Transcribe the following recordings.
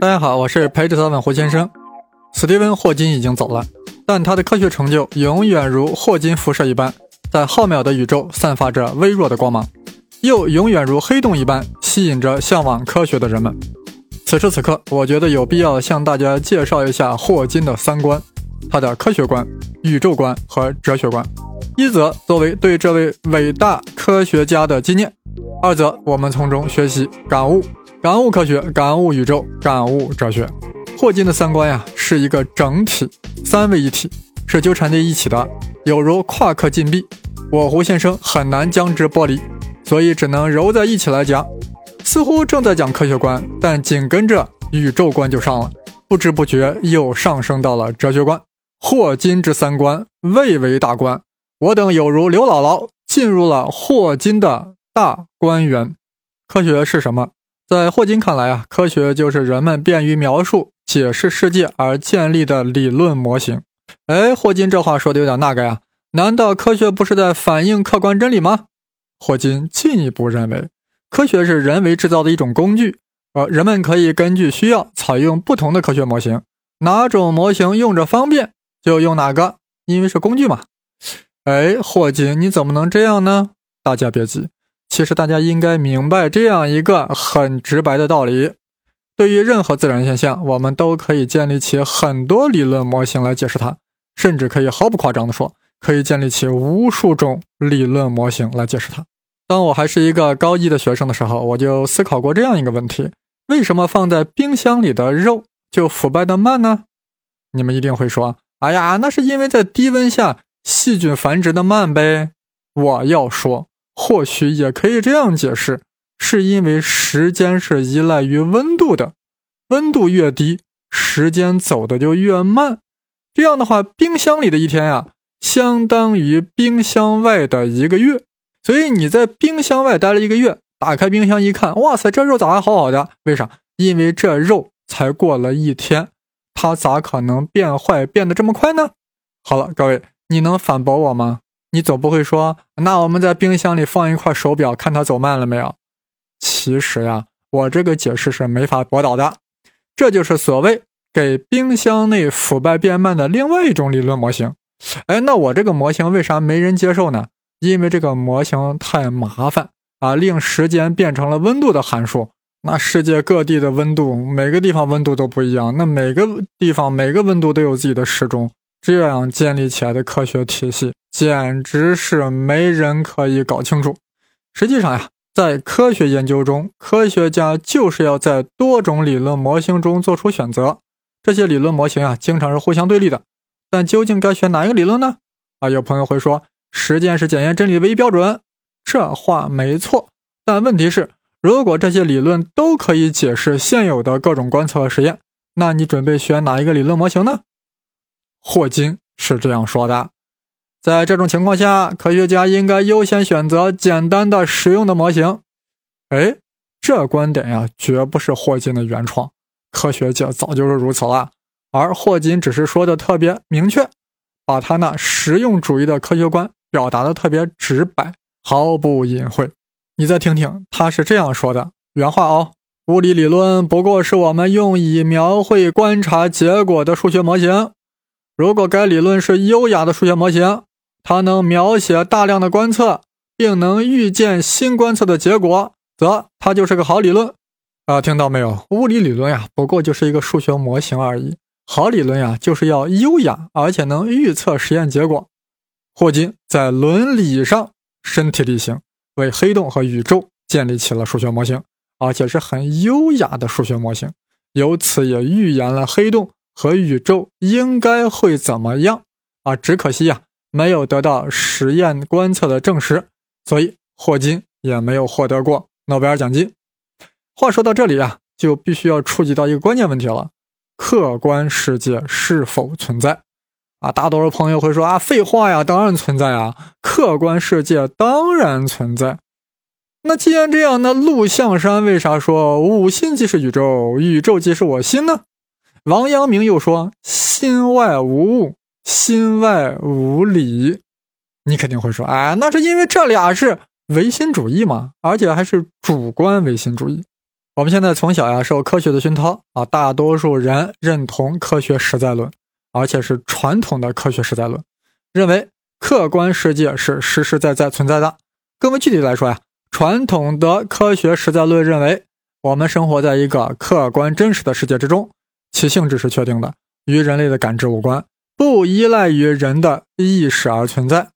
大家好，我是陪着他问胡先生。史蒂文·霍金已经走了，但他的科学成就永远如霍金辐射一般，在浩渺的宇宙散发着微弱的光芒，又永远如黑洞一般吸引着向往科学的人们。此时此刻，我觉得有必要向大家介绍一下霍金的三观：他的科学观、宇宙观和哲学观。一则作为对这位伟大科学家的纪念，二则我们从中学习感悟。感悟科学，感悟宇宙，感悟哲学。霍金的三观呀，是一个整体，三位一体，是纠缠在一起的，有如夸克禁闭。我胡先生很难将之剥离，所以只能揉在一起来讲。似乎正在讲科学观，但紧跟着宇宙观就上了，不知不觉又上升到了哲学观。霍金之三观，蔚为大观。我等有如刘姥姥进入了霍金的大观园。科学是什么？在霍金看来啊，科学就是人们便于描述、解释世界而建立的理论模型。哎，霍金这话说的有点那个呀？难道科学不是在反映客观真理吗？霍金进一步认为，科学是人为制造的一种工具，而人们可以根据需要采用不同的科学模型，哪种模型用着方便就用哪个，因为是工具嘛。哎，霍金，你怎么能这样呢？大家别急。其实大家应该明白这样一个很直白的道理：对于任何自然现象，我们都可以建立起很多理论模型来解释它，甚至可以毫不夸张地说，可以建立起无数种理论模型来解释它。当我还是一个高一的学生的时候，我就思考过这样一个问题：为什么放在冰箱里的肉就腐败的慢呢？你们一定会说：“哎呀，那是因为在低温下细菌繁殖的慢呗。”我要说。或许也可以这样解释，是因为时间是依赖于温度的，温度越低，时间走的就越慢。这样的话，冰箱里的一天呀，相当于冰箱外的一个月。所以你在冰箱外待了一个月，打开冰箱一看，哇塞，这肉咋还好好的？为啥？因为这肉才过了一天，它咋可能变坏变得这么快呢？好了，各位，你能反驳我吗？你总不会说，那我们在冰箱里放一块手表，看它走慢了没有？其实呀，我这个解释是没法驳倒的。这就是所谓给冰箱内腐败变慢的另外一种理论模型。哎，那我这个模型为啥没人接受呢？因为这个模型太麻烦啊，令时间变成了温度的函数。那世界各地的温度，每个地方温度都不一样，那每个地方每个温度都有自己的时钟。这样建立起来的科学体系，简直是没人可以搞清楚。实际上呀，在科学研究中，科学家就是要在多种理论模型中做出选择。这些理论模型啊，经常是互相对立的。但究竟该选哪一个理论呢？啊，有朋友会说，实践是检验真理的唯一标准。这话没错。但问题是，如果这些理论都可以解释现有的各种观测和实验，那你准备选哪一个理论模型呢？霍金是这样说的：在这种情况下，科学家应该优先选择简单的、实用的模型。哎，这观点呀，绝不是霍金的原创，科学界早就是如此了。而霍金只是说的特别明确，把他那实用主义的科学观表达的特别直白，毫不隐晦。你再听听，他是这样说的：原话哦，物理理论不过是我们用以描绘观察结果的数学模型。如果该理论是优雅的数学模型，它能描写大量的观测，并能预见新观测的结果，则它就是个好理论。啊，听到没有？物理理论呀，不过就是一个数学模型而已。好理论呀，就是要优雅，而且能预测实验结果。霍金在伦理上身体力行，为黑洞和宇宙建立起了数学模型，而且是很优雅的数学模型，由此也预言了黑洞。和宇宙应该会怎么样啊？只可惜呀，没有得到实验观测的证实，所以霍金也没有获得过诺贝尔奖金。话说到这里啊，就必须要触及到一个关键问题了：客观世界是否存在？啊，大多数朋友会说啊，废话呀，当然存在啊，客观世界当然存在。那既然这样，那陆象山为啥说五心即是宇宙，宇宙即是我心呢？王阳明又说：“心外无物，心外无理。”你肯定会说：“哎，那是因为这俩是唯心主义嘛，而且还是主观唯心主义。”我们现在从小呀受科学的熏陶啊，大多数人认同科学实在论，而且是传统的科学实在论，认为客观世界是实实在在存在的。更为具体来说呀，传统的科学实在论认为，我们生活在一个客观真实的世界之中，其性质是确定的，与人类的感知无关，不依赖于人的意识而存在。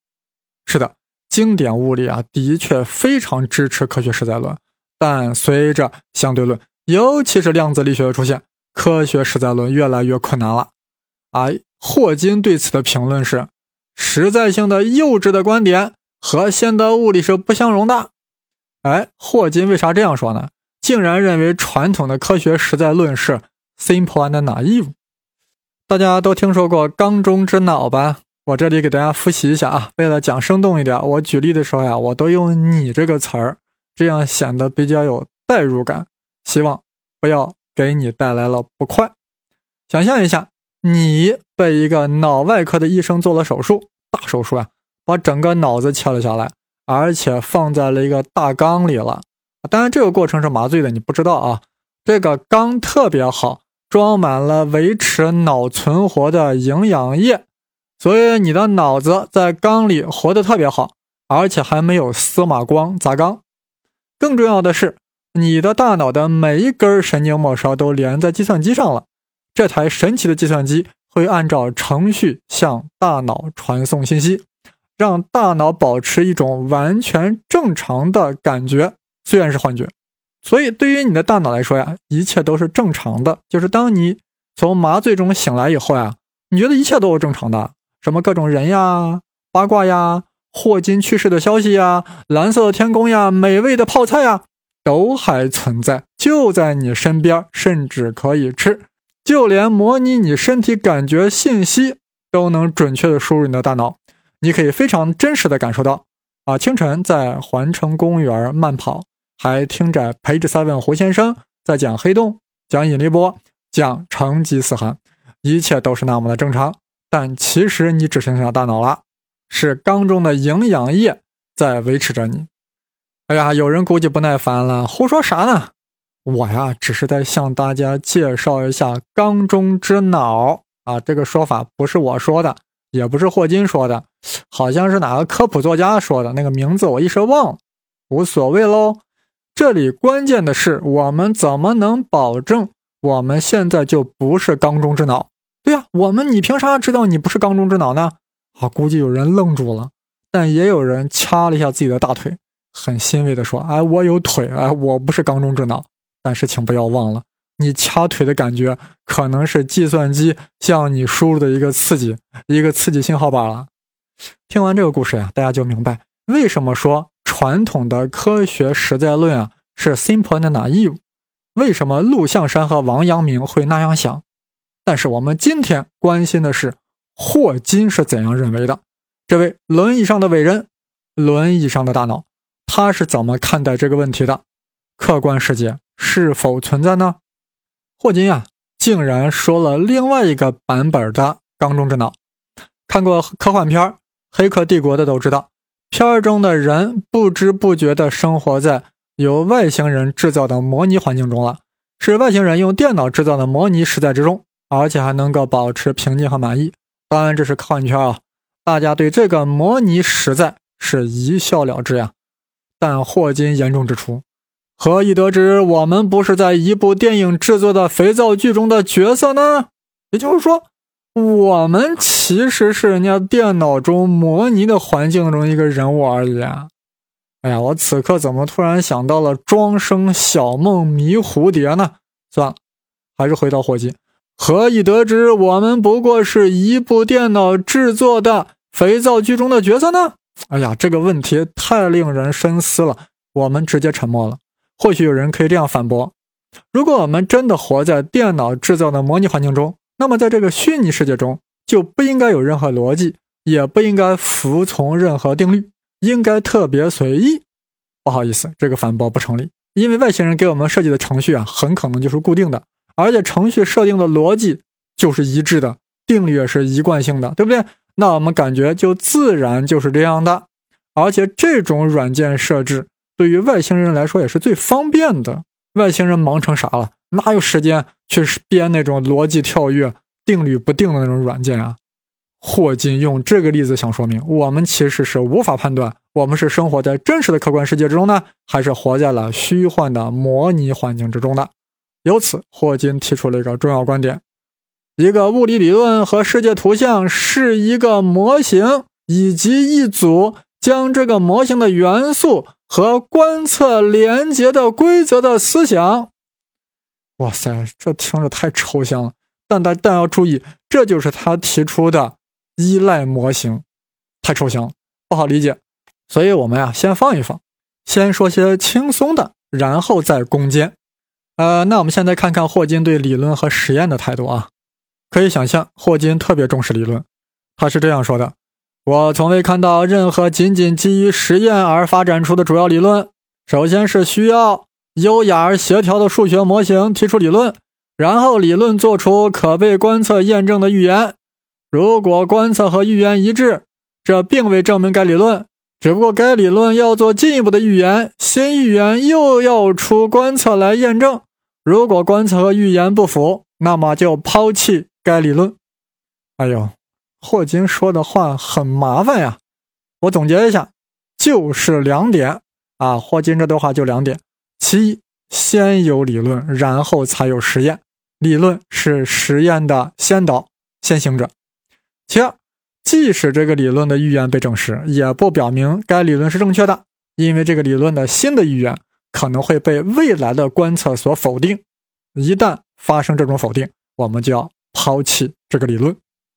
是的，经典物理啊，的确非常支持科学实在论。但随着相对论，尤其是量子力学的出现，科学实在论越来越困难了。啊霍金对此的评论是：实在性的幼稚的观点和现代物理是不相容的。哎，霍金为啥这样说呢？竟然认为传统的科学实在论是 simple and naive。大家都听说过缸中之脑吧？我这里给大家复习一下啊。为了讲生动一点，我举例的时候呀，我都用“你”这个词儿。这样显得比较有代入感，希望不要给你带来了不快。想象一下，你被一个脑外科的医生做了手术，大手术啊，把整个脑子切了下来，而且放在了一个大缸里了。当然，这个过程是麻醉的，你不知道啊。这个缸特别好，装满了维持脑存活的营养液，所以你的脑子在缸里活得特别好，而且还没有司马光砸缸。更重要的是，你的大脑的每一根神经末梢都连在计算机上了。这台神奇的计算机会按照程序向大脑传送信息，让大脑保持一种完全正常的感觉，虽然是幻觉。所以，对于你的大脑来说呀，一切都是正常的。就是当你从麻醉中醒来以后呀，你觉得一切都是正常的，什么各种人呀、八卦呀。霍金去世的消息呀，蓝色的天空呀，美味的泡菜呀，都还存在，就在你身边，甚至可以吃。就连模拟你身体感觉信息都能准确的输入你的大脑，你可以非常真实的感受到。啊，清晨在环城公园慢跑，还听着陪着 seven 胡先生在讲黑洞、讲引力波、讲成吉思汗，一切都是那么的正常。但其实你只剩下大脑了。是缸中的营养液在维持着你。哎呀，有人估计不耐烦了，胡说啥呢？我呀，只是在向大家介绍一下缸中之脑啊。这个说法不是我说的，也不是霍金说的，好像是哪个科普作家说的，那个名字我一时忘了，无所谓喽。这里关键的是，我们怎么能保证我们现在就不是缸中之脑？对呀，我们你凭啥知道你不是缸中之脑呢？啊，估计有人愣住了，但也有人掐了一下自己的大腿，很欣慰地说：“哎，我有腿，哎，我不是缸中之脑。”但是请不要忘了，你掐腿的感觉可能是计算机向你输入的一个刺激，一个刺激信号罢了。听完这个故事呀，大家就明白为什么说传统的科学实在论啊是 simple and naive，为什么陆象山和王阳明会那样想。但是我们今天关心的是。霍金是怎样认为的？这位轮椅上的伟人，轮椅上的大脑，他是怎么看待这个问题的？客观世界是否存在呢？霍金呀，竟然说了另外一个版本的缸中之脑。看过科幻片《黑客帝国》的都知道，片中的人不知不觉地生活在由外星人制造的模拟环境中了，是外星人用电脑制造的模拟实在之中，而且还能够保持平静和满意。当然，这是科幻圈啊，大家对这个模拟实在是一笑了之呀。但霍金严重指出，何以得知我们不是在一部电影制作的肥皂剧中的角色呢？也就是说，我们其实是人家电脑中模拟的环境中一个人物而已啊。哎呀，我此刻怎么突然想到了庄生小梦迷蝴蝶呢？算了，还是回到霍金。何以得知我们不过是一部电脑制作的肥皂剧中的角色呢？哎呀，这个问题太令人深思了。我们直接沉默了。或许有人可以这样反驳：如果我们真的活在电脑制造的模拟环境中，那么在这个虚拟世界中就不应该有任何逻辑，也不应该服从任何定律，应该特别随意。不好意思，这个反驳不成立，因为外星人给我们设计的程序啊，很可能就是固定的。而且程序设定的逻辑就是一致的，定律也是一贯性的，对不对？那我们感觉就自然就是这样的。而且这种软件设置对于外星人来说也是最方便的，外星人忙成啥了？哪有时间去编那种逻辑跳跃、定律不定的那种软件啊？霍金用这个例子想说明，我们其实是无法判断，我们是生活在真实的客观世界之中呢，还是活在了虚幻的模拟环境之中的。由此，霍金提出了一个重要观点：一个物理理论和世界图像是一个模型，以及一组将这个模型的元素和观测连接的规则的思想。哇塞，这听着太抽象了，但但但要注意，这就是他提出的。依赖模型太抽象了，不好理解，所以我们呀先放一放，先说些轻松的，然后再攻坚。呃，那我们现在看看霍金对理论和实验的态度啊。可以想象，霍金特别重视理论，他是这样说的：“我从未看到任何仅仅基于实验而发展出的主要理论。首先是需要优雅而协调的数学模型提出理论，然后理论做出可被观测验证的预言。”如果观测和预言一致，这并未证明该理论，只不过该理论要做进一步的预言，新预言又要出观测来验证。如果观测和预言不符，那么就抛弃该理论。哎呦，霍金说的话很麻烦呀！我总结一下，就是两点啊。霍金这段话就两点：其一，先有理论，然后才有实验，理论是实验的先导、先行者。其二，即使这个理论的预言被证实，也不表明该理论是正确的，因为这个理论的新的预言可能会被未来的观测所否定。一旦发生这种否定，我们就要抛弃这个理论。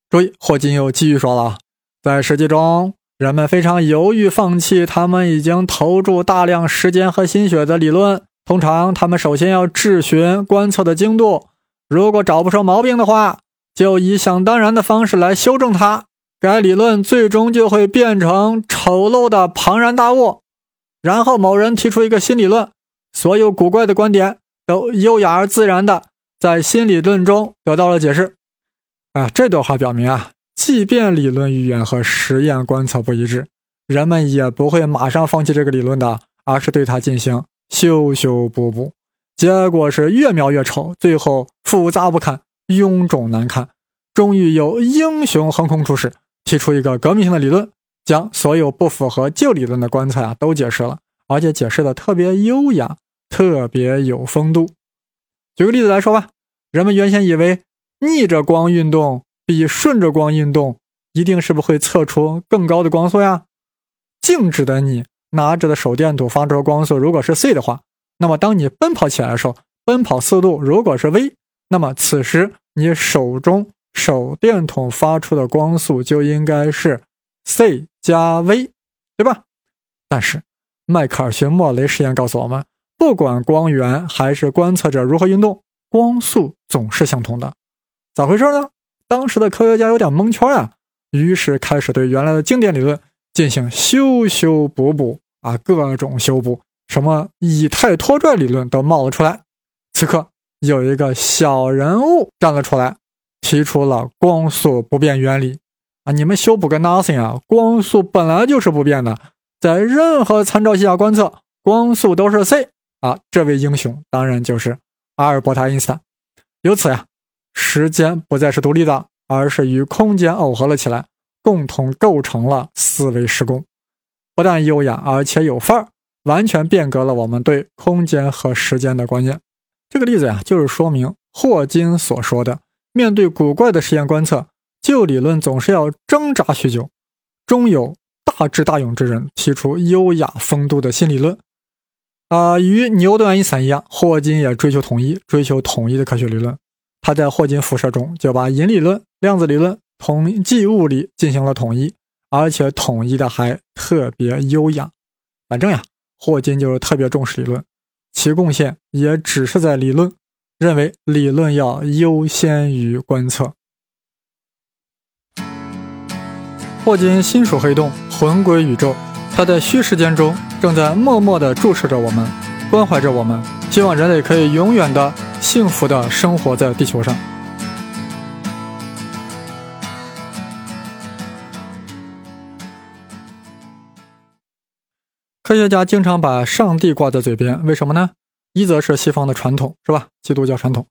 注意，霍金又继续说了，在实际中，人们非常犹豫放弃他们已经投注大量时间和心血的理论。通常，他们首先要质询观测的精度，如果找不出毛病的话。就以想当然的方式来修正它，该理论最终就会变成丑陋的庞然大物。然后某人提出一个新理论，所有古怪的观点都优雅而自然的在新理论中得到了解释。啊，这段话表明啊，即便理论预言和实验观测不一致，人们也不会马上放弃这个理论的，而是对它进行修修补补。结果是越描越丑，最后复杂不堪。臃肿难看，终于有英雄横空出世，提出一个革命性的理论，将所有不符合旧理论的观测啊都解释了，而且解释的特别优雅，特别有风度。举个例子来说吧，人们原先以为逆着光运动比顺着光运动一定是不是会测出更高的光速呀。静止的你拿着的手电筒发出的光速如果是 c 的话，那么当你奔跑起来的时候，奔跑速度如果是 v。那么此时你手中手电筒发出的光速就应该是 c 加 v，对吧？但是迈克尔逊莫雷实验告诉我们，不管光源还是观测者如何运动，光速总是相同的。咋回事呢？当时的科学家有点蒙圈啊，于是开始对原来的经典理论进行修修补补啊，各种修补，什么以太拖拽理论都冒了出来。此刻。有一个小人物站了出来，提出了光速不变原理啊！你们修补个 nothing 啊！光速本来就是不变的，在任何参照系下观测，光速都是 c 啊！这位英雄当然就是阿尔伯特·爱因斯坦。由此呀，时间不再是独立的，而是与空间耦合了起来，共同构成了四维时空。不但优雅，而且有范儿，完全变革了我们对空间和时间的观念。这个例子呀，就是说明霍金所说的：面对古怪的实验观测，旧理论总是要挣扎许久，终有大智大勇之人提出优雅风度的新理论。啊，与牛顿、爱因斯坦一样，霍金也追求统一，追求统一的科学理论。他在霍金辐射中就把引力论、量子理论、统计物理进行了统一，而且统一的还特别优雅。反正呀，霍金就是特别重视理论。其贡献也只是在理论，认为理论要优先于观测。霍金心属黑洞，魂归宇宙，他在虚时间中正在默默地注视着我们，关怀着我们，希望人类可以永远的幸福的生活在地球上。科学家经常把上帝挂在嘴边，为什么呢？一则是西方的传统，是吧？基督教传统；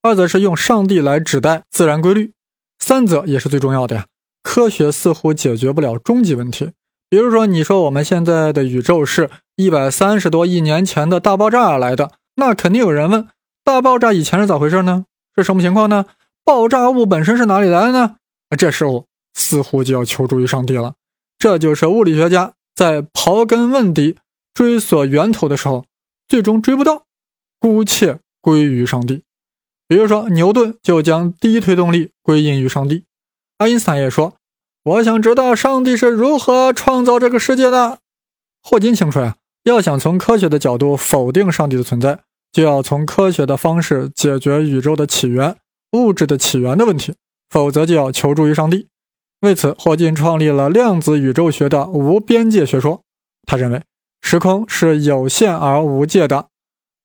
二则是用上帝来指代自然规律；三则也是最重要的呀，科学似乎解决不了终极问题。比如说，你说我们现在的宇宙是一百三十多亿年前的大爆炸而来的，那肯定有人问：大爆炸以前是咋回事呢？是什么情况呢？爆炸物本身是哪里来的呢？这时候似乎就要求助于上帝了。这就是物理学家在刨根问底、追索源头的时候，最终追不到，姑且归于上帝。比如说，牛顿就将第一推动力归因于上帝。爱因斯坦也说：“我想知道上帝是如何创造这个世界的。”霍金清楚呀，要想从科学的角度否定上帝的存在，就要从科学的方式解决宇宙的起源、物质的起源的问题，否则就要求助于上帝。为此，霍金创立了量子宇宙学的无边界学说。他认为，时空是有限而无界的，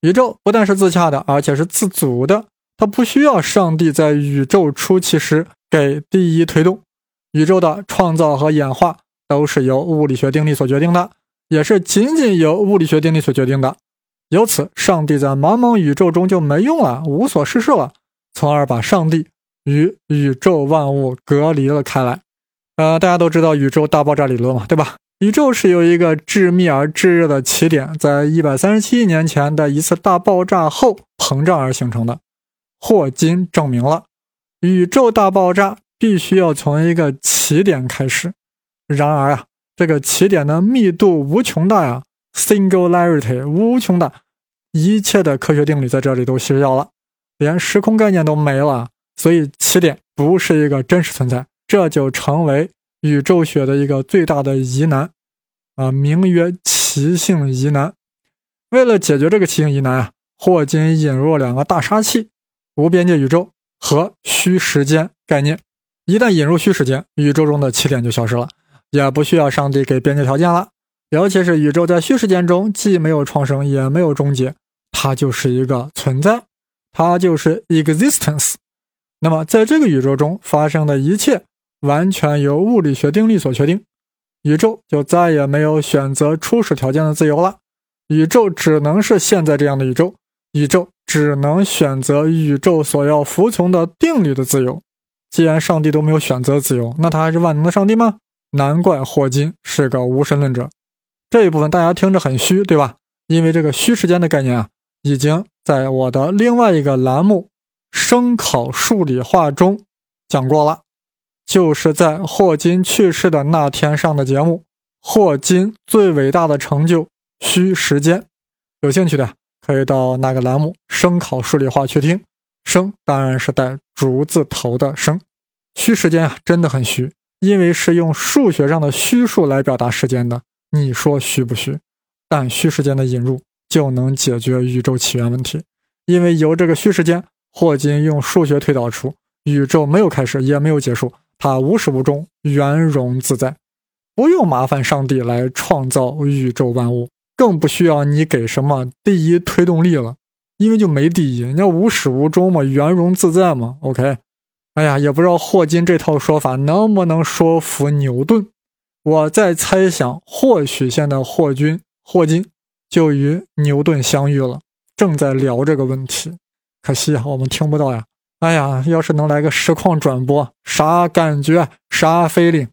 宇宙不但是自洽的，而且是自足的。它不需要上帝在宇宙初期时给第一推动。宇宙的创造和演化都是由物理学定律所决定的，也是仅仅由物理学定律所决定的。由此，上帝在茫茫宇宙中就没用了，无所事事了，从而把上帝与宇宙万物隔离了开来。呃，大家都知道宇宙大爆炸理论嘛，对吧？宇宙是由一个致密而炙热的起点，在一百三十七亿年前的一次大爆炸后膨胀而形成的。霍金证明了，宇宙大爆炸必须要从一个起点开始。然而啊，这个起点的密度无穷大呀，singularity 无穷大，一切的科学定律在这里都失效了，连时空概念都没了，所以起点不是一个真实存在。这就成为宇宙学的一个最大的疑难，啊，名曰奇性疑难。为了解决这个奇性疑难啊，霍金引入两个大杀器：无边界宇宙和虚时间概念。一旦引入虚时间，宇宙中的起点就消失了，也不需要上帝给边界条件了。尤其是宇宙在虚时间中既没有创生，也没有终结，它就是一个存在，它就是 existence。那么，在这个宇宙中发生的一切。完全由物理学定律所确定，宇宙就再也没有选择初始条件的自由了。宇宙只能是现在这样的宇宙，宇宙只能选择宇宙所要服从的定律的自由。既然上帝都没有选择自由，那他还是万能的上帝吗？难怪霍金是个无神论者。这一部分大家听着很虚，对吧？因为这个虚时间的概念啊，已经在我的另外一个栏目《声考数理化》中讲过了。就是在霍金去世的那天上的节目，霍金最伟大的成就——虚时间。有兴趣的可以到那个栏目“声考数理化”去听。声当然是带竹字头的声。虚时间啊，真的很虚，因为是用数学上的虚数来表达时间的。你说虚不虚？但虚时间的引入就能解决宇宙起源问题，因为由这个虚时间，霍金用数学推导出宇宙没有开始，也没有结束。它无始无终，圆融自在，不用麻烦上帝来创造宇宙万物，更不需要你给什么第一推动力了，因为就没第一，人家无始无终嘛，圆融自在嘛。OK，哎呀，也不知道霍金这套说法能不能说服牛顿。我在猜想，或许现在霍金霍金就与牛顿相遇了，正在聊这个问题。可惜啊，我们听不到呀。哎呀，要是能来个实况转播，啥感觉？啥 feeling？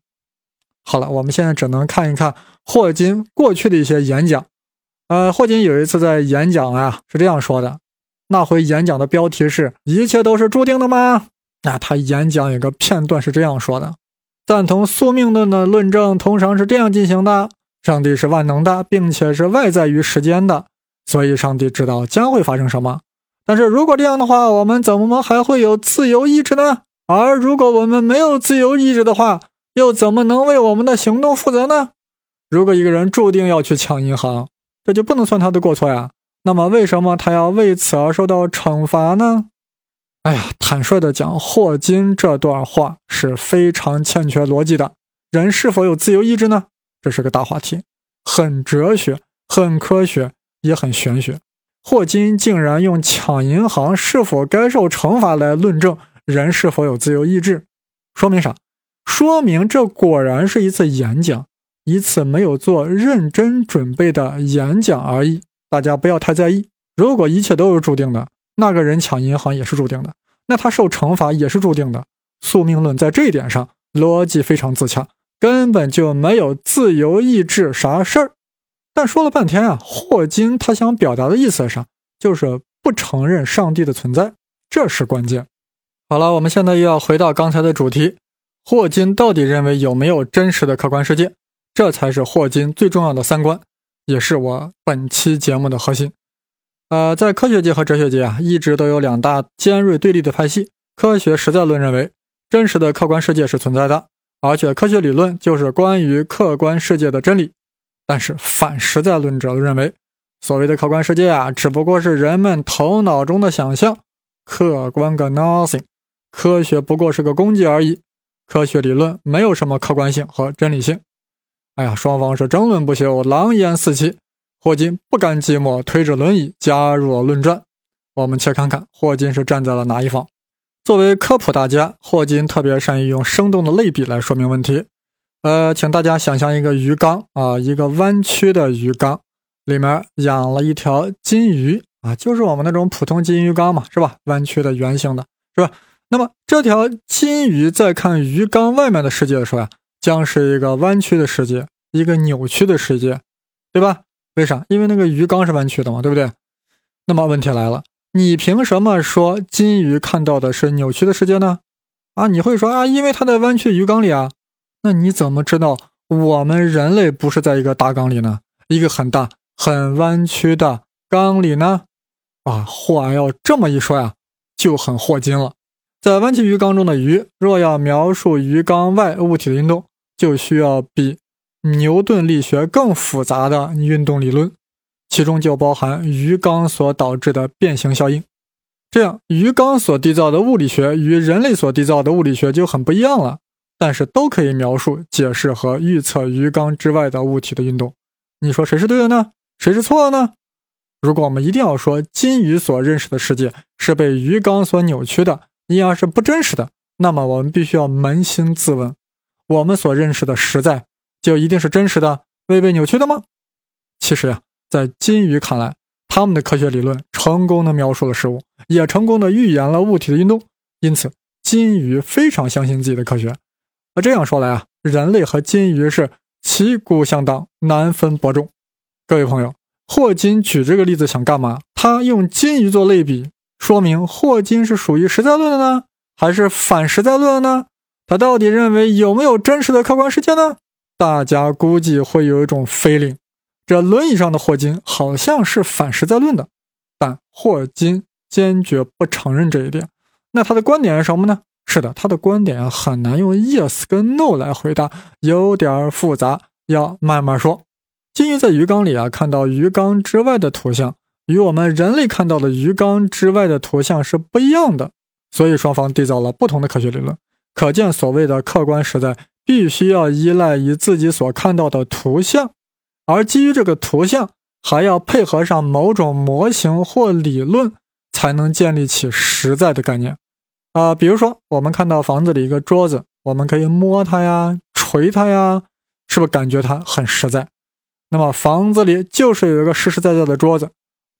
好了，我们现在只能看一看霍金过去的一些演讲。呃，霍金有一次在演讲啊，是这样说的。那回演讲的标题是“一切都是注定的吗？”那他演讲有个片段是这样说的：“赞同宿命论的论证通常是这样进行的：上帝是万能的，并且是外在于时间的，所以上帝知道将会发生什么。”但是如果这样的话，我们怎么还会有自由意志呢？而如果我们没有自由意志的话，又怎么能为我们的行动负责呢？如果一个人注定要去抢银行，这就不能算他的过错呀。那么为什么他要为此而受到惩罚呢？哎呀，坦率的讲，霍金这段话是非常欠缺逻辑的。人是否有自由意志呢？这是个大话题，很哲学，很科学，也很玄学。霍金竟然用抢银行是否该受惩罚来论证人是否有自由意志，说明啥？说明这果然是一次演讲，一次没有做认真准备的演讲而已。大家不要太在意。如果一切都是注定的，那个人抢银行也是注定的，那他受惩罚也是注定的。宿命论在这一点上逻辑非常自洽，根本就没有自由意志啥事儿。但说了半天啊，霍金他想表达的意思上就是不承认上帝的存在，这是关键。好了，我们现在又要回到刚才的主题，霍金到底认为有没有真实的客观世界？这才是霍金最重要的三观，也是我本期节目的核心。呃，在科学界和哲学界啊，一直都有两大尖锐对立的派系。科学实在论认为，真实的客观世界是存在的，而且科学理论就是关于客观世界的真理。但是反实在论者认为，所谓的客观世界啊，只不过是人们头脑中的想象，客观个 nothing，科学不过是个工具而已。科学理论没有什么客观性和真理性。哎呀，双方是争论不休，狼烟四起。霍金不甘寂寞，推着轮椅加入了论战。我们且看看霍金是站在了哪一方。作为科普大家，霍金特别善于用生动的类比来说明问题。呃，请大家想象一个鱼缸啊，一个弯曲的鱼缸，里面养了一条金鱼啊，就是我们那种普通金鱼缸嘛，是吧？弯曲的、圆形的，是吧？那么这条金鱼在看鱼缸外面的世界的时候呀，将是一个弯曲的世界，一个扭曲的世界，对吧？为啥？因为那个鱼缸是弯曲的嘛，对不对？那么问题来了，你凭什么说金鱼看到的是扭曲的世界呢？啊，你会说啊，因为它在弯曲鱼缸里啊。那你怎么知道我们人类不是在一个大缸里呢？一个很大、很弯曲的缸里呢？啊，话要这么一说呀，就很霍金了。在弯曲鱼缸中的鱼，若要描述鱼缸外物体的运动，就需要比牛顿力学更复杂的运动理论，其中就包含鱼缸所导致的变形效应。这样，鱼缸所缔造的物理学与人类所缔造的物理学就很不一样了。但是都可以描述、解释和预测鱼缸之外的物体的运动。你说谁是对的呢？谁是错的呢？如果我们一定要说金鱼所认识的世界是被鱼缸所扭曲的，因而是不真实的，那么我们必须要扪心自问：我们所认识的实在就一定是真实的、未被扭曲的吗？其实呀，在金鱼看来，他们的科学理论成功的描述了事物，也成功的预言了物体的运动。因此，金鱼非常相信自己的科学。那这样说来啊，人类和金鱼是旗鼓相当，难分伯仲。各位朋友，霍金举这个例子想干嘛？他用金鱼做类比，说明霍金是属于实在论的呢，还是反实在论的呢？他到底认为有没有真实的客观世界呢？大家估计会有一种 feeling，这轮椅上的霍金好像是反实在论的，但霍金坚决不承认这一点。那他的观点是什么呢？是的，他的观点很难用 yes 跟 no 来回答，有点复杂，要慢慢说。金鱼在鱼缸里啊，看到鱼缸之外的图像，与我们人类看到的鱼缸之外的图像是不一样的，所以双方缔造了不同的科学理论。可见，所谓的客观实在，必须要依赖于自己所看到的图像，而基于这个图像，还要配合上某种模型或理论，才能建立起实在的概念。啊，比如说，我们看到房子里一个桌子，我们可以摸它呀，捶它呀，是不是感觉它很实在？那么房子里就是有一个实实在在的桌子。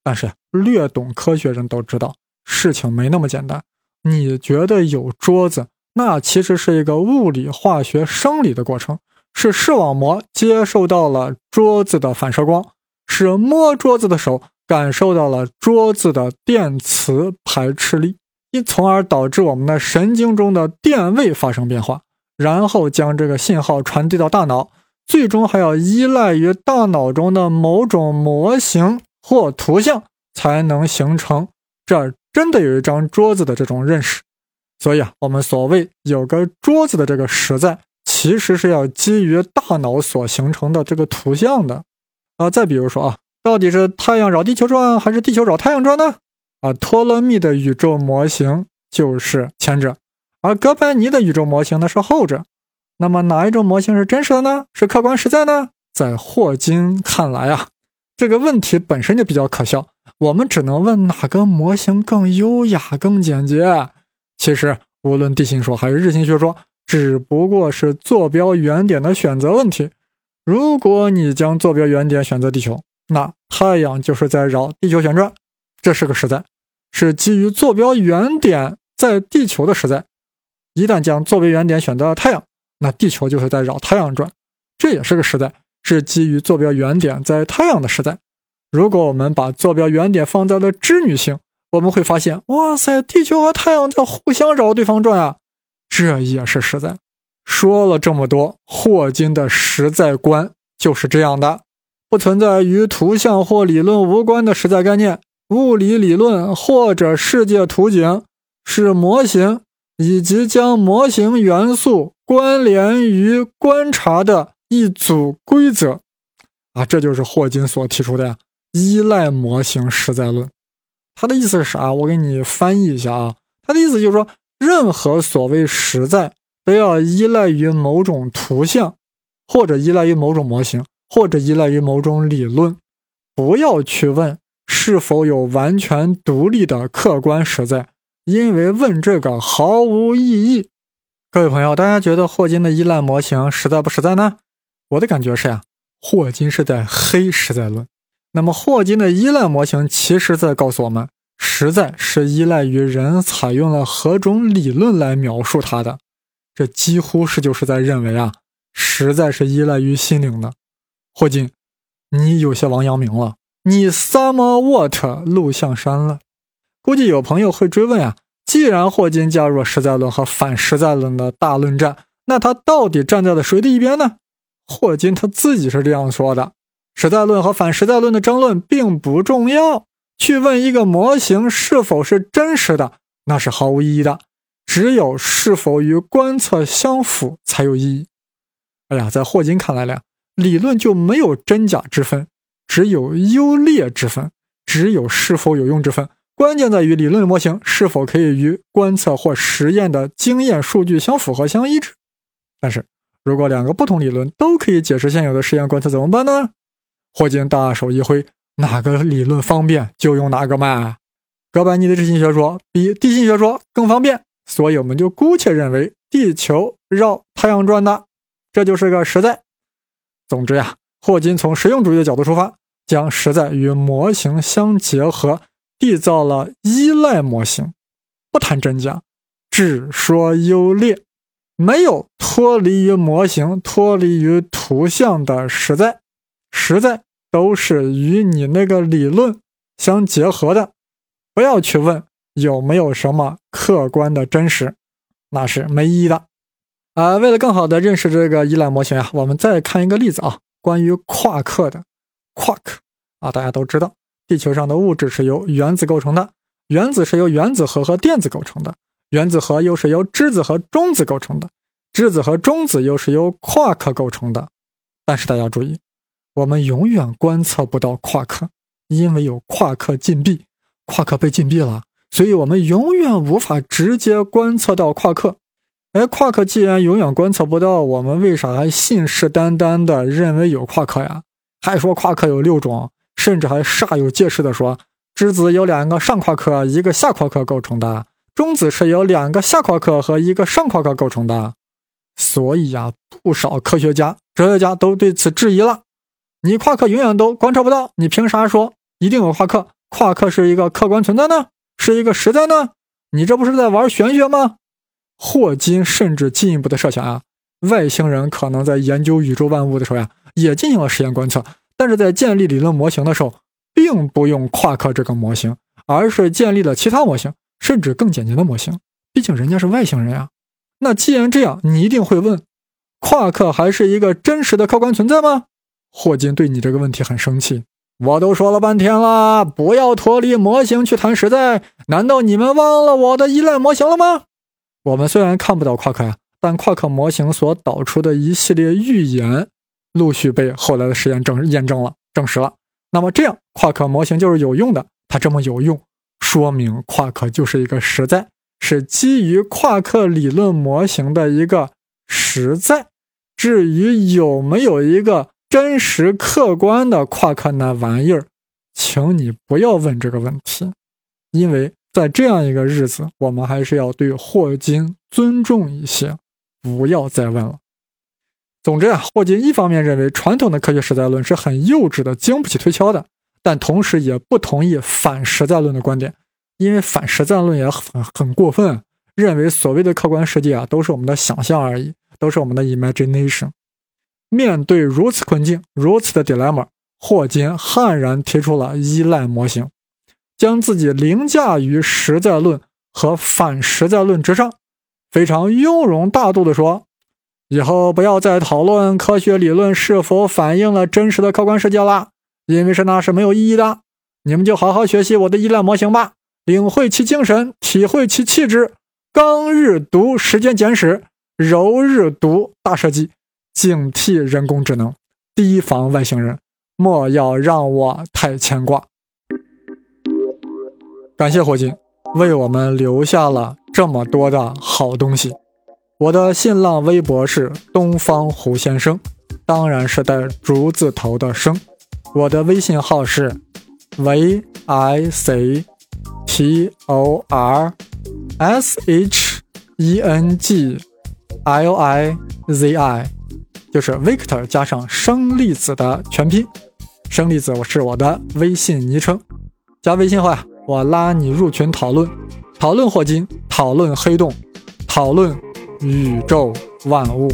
但是略懂科学人都知道，事情没那么简单。你觉得有桌子，那其实是一个物理、化学、生理的过程，是视网膜接受到了桌子的反射光，是摸桌子的手感受到了桌子的电磁排斥力。因从而导致我们的神经中的电位发生变化，然后将这个信号传递到大脑，最终还要依赖于大脑中的某种模型或图像，才能形成这真的有一张桌子的这种认识。所以啊，我们所谓有个桌子的这个实在，其实是要基于大脑所形成的这个图像的。啊，再比如说啊，到底是太阳绕地球转，还是地球绕太阳转呢？啊，托勒密的宇宙模型就是前者，而哥白尼的宇宙模型呢是后者。那么哪一种模型是真实的呢？是客观实在呢？在霍金看来啊，这个问题本身就比较可笑。我们只能问哪个模型更优雅、更简洁。其实无论地心说还是日心学说，只不过是坐标原点的选择问题。如果你将坐标原点选择地球，那太阳就是在绕地球旋转。这是个实在，是基于坐标原点在地球的实在。一旦将坐标原点选择了太阳，那地球就是在绕太阳转，这也是个实在，是基于坐标原点在太阳的实在。如果我们把坐标原点放在了织女星，我们会发现，哇塞，地球和太阳在互相绕对方转啊，这也是实在。说了这么多，霍金的实在观就是这样的：不存在与图像或理论无关的实在概念。物理理论或者世界图景是模型以及将模型元素关联于观察的一组规则。啊，这就是霍金所提出的呀。依赖模型实在论，他的意思是啥？我给你翻译一下啊。他的意思就是说，任何所谓实在都要依赖于某种图像，或者依赖于某种模型，或者依赖于某种理论。不要去问是否有完全独立的客观实在，因为问这个毫无意义。各位朋友，大家觉得霍金的依赖模型实在不实在呢？我的感觉是呀，霍金是在黑实在论。那么，霍金的依赖模型其实在告诉我们，实在是依赖于人采用了何种理论来描述它的。这几乎是就是在认为啊，实在是依赖于心灵的。霍金，你有些王阳明了，你 some what 路向山了。估计有朋友会追问啊，既然霍金加入了实在论和反实在论的大论战，那他到底站在了谁的一边呢？霍金他自己是这样说的。实在论和反实在论的争论并不重要。去问一个模型是否是真实的，那是毫无意义的。只有是否与观测相符才有意义。哎呀，在霍金看来呢，理论就没有真假之分，只有优劣之分，只有是否有用之分。关键在于理论模型是否可以与观测或实验的经验数据相符合、相一致。但是如果两个不同理论都可以解释现有的实验观测，怎么办呢？霍金大手一挥，哪个理论方便就用哪个嘛。哥白尼的地心学说比地心学说更方便，所以我们就姑且认为地球绕太阳转的，这就是个实在。总之呀，霍金从实用主义的角度出发，将实在与模型相结合，缔造了依赖模型。不谈真假，只说优劣，没有脱离于模型、脱离于图像的实在。实在都是与你那个理论相结合的，不要去问有没有什么客观的真实，那是没意义的。啊，为了更好的认识这个依赖模型啊，我们再看一个例子啊，关于夸克的。夸克啊，大家都知道，地球上的物质是由原子构成的，原子是由原子核和电子构成的，原子核又是由质子和中子构成的，质子和中子又是由夸克构成的。但是大家注意。我们永远观测不到夸克，因为有夸克禁闭，夸克被禁闭了，所以我们永远无法直接观测到夸克。哎，夸克既然永远观测不到，我们为啥还信誓旦旦的认为有夸克呀？还说夸克有六种，甚至还煞有介事的说，质子有两个上夸克、一个下夸克构成的，中子是由两个下夸克和一个上夸克构成的。所以呀，不少科学家、哲学家都对此质疑了。你夸克永远都观察不到，你凭啥说一定有夸克？夸克是一个客观存在呢，是一个实在呢？你这不是在玩玄学吗？霍金甚至进一步的设想啊，外星人可能在研究宇宙万物的时候呀，也进行了实验观测，但是在建立理论模型的时候，并不用夸克这个模型，而是建立了其他模型，甚至更简洁的模型。毕竟人家是外星人呀。那既然这样，你一定会问，夸克还是一个真实的客观存在吗？霍金对你这个问题很生气。我都说了半天了，不要脱离模型去谈实在。难道你们忘了我的依赖模型了吗？我们虽然看不到夸克呀，但夸克模型所导出的一系列预言，陆续被后来的实验证验证了、证实了。那么这样，夸克模型就是有用的。它这么有用，说明夸克就是一个实在，是基于夸克理论模型的一个实在。至于有没有一个？真实客观的夸克那玩意儿，请你不要问这个问题，因为在这样一个日子，我们还是要对霍金尊重一些，不要再问了。总之啊，霍金一方面认为传统的科学实在论是很幼稚的、经不起推敲的，但同时也不同意反实在论的观点，因为反实在论也很很过分，认为所谓的客观世界啊都是我们的想象而已，都是我们的 imagination。面对如此困境，如此的 dilemma，霍金悍然提出了依赖模型，将自己凌驾于实在论和反实在论之上，非常雍容大度地说：“以后不要再讨论科学理论是否反映了真实的客观世界了，因为是那是没有意义的。你们就好好学习我的依赖模型吧，领会其精神，体会其气质。刚日读《时间简史》，柔日读《大设计》。”警惕人工智能，提防外星人，莫要让我太牵挂。感谢霍金为我们留下了这么多的好东西。我的新浪微博是东方胡先生，当然是带竹字头的生。我的微信号是 v i c t o r s h e n g l i z i。就是 Victor 加上生粒子的全拼，生粒子我是我的微信昵称，加微信后呀，我拉你入群讨论，讨论霍金，讨论黑洞，讨论宇宙万物。